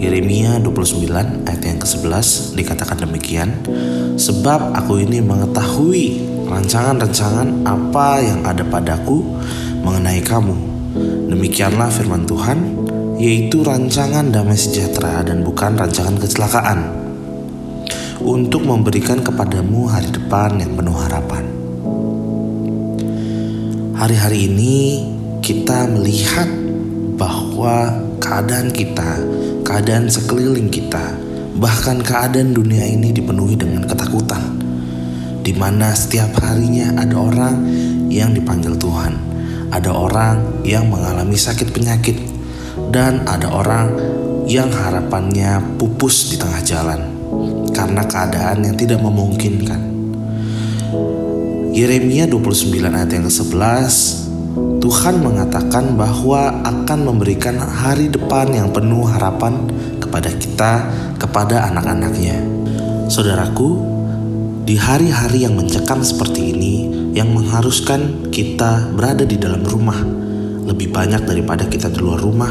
Yeremia 29 ayat yang ke-11 dikatakan demikian, Sebab aku ini mengetahui rancangan-rancangan apa yang ada padaku mengenai kamu. Demikianlah firman Tuhan, yaitu rancangan damai sejahtera dan bukan rancangan kecelakaan, untuk memberikan kepadamu hari depan yang penuh harapan. Hari-hari ini kita melihat bahwa keadaan kita, keadaan sekeliling kita, bahkan keadaan dunia ini dipenuhi dengan ketakutan, di mana setiap harinya ada orang yang dipanggil Tuhan, ada orang yang mengalami sakit penyakit, dan ada orang yang harapannya pupus di tengah jalan karena keadaan yang tidak memungkinkan. Yeremia 29 ayat yang ke-11 Tuhan mengatakan bahwa akan memberikan hari depan yang penuh harapan kepada kita, kepada anak-anaknya. Saudaraku, di hari-hari yang mencekam seperti ini, yang mengharuskan kita berada di dalam rumah lebih banyak daripada kita di luar rumah,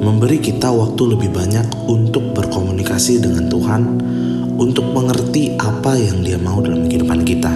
memberi kita waktu lebih banyak untuk berkomunikasi dengan Tuhan, untuk mengerti apa yang Dia mau dalam kehidupan kita.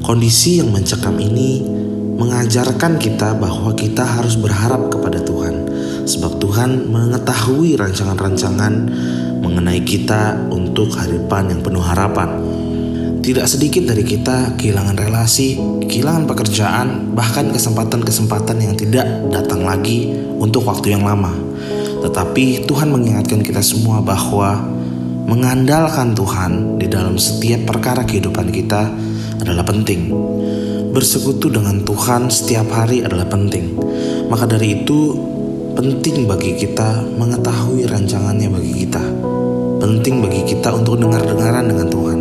Kondisi yang mencekam ini mengajarkan kita bahwa kita harus berharap kepada Tuhan, sebab Tuhan mengetahui rancangan-rancangan mengenai kita untuk hari depan yang penuh harapan. Tidak sedikit dari kita kehilangan relasi, kehilangan pekerjaan, bahkan kesempatan-kesempatan yang tidak datang lagi untuk waktu yang lama. Tetapi Tuhan mengingatkan kita semua bahwa mengandalkan Tuhan di dalam setiap perkara kehidupan kita adalah penting. Bersekutu dengan Tuhan setiap hari adalah penting. Maka dari itu, penting bagi kita mengetahui rancangannya bagi kita. Penting bagi kita untuk dengar-dengaran dengan Tuhan.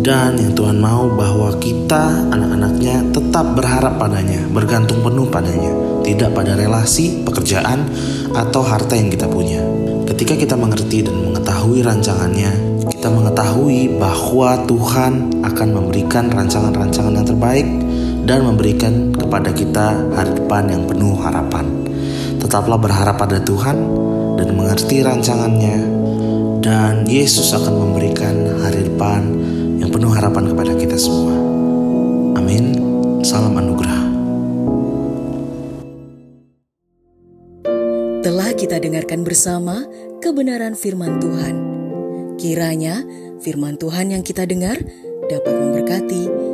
Dan yang Tuhan mau bahwa kita anak-anaknya tetap berharap padanya, bergantung penuh padanya, tidak pada relasi, pekerjaan, atau harta yang kita punya. Ketika kita mengerti dan mengetahui rancangannya, kita mengetahui bahwa Tuhan akan memberikan rancangan-rancangan yang terbaik dan memberikan kepada kita hari depan yang penuh harapan. Tetaplah berharap pada Tuhan dan mengerti rancangannya dan Yesus akan memberikan hari depan yang penuh harapan kepada kita semua. Amin. Salam anugerah. Telah kita dengarkan bersama kebenaran firman Tuhan. Kiranya firman Tuhan yang kita dengar dapat memberkati,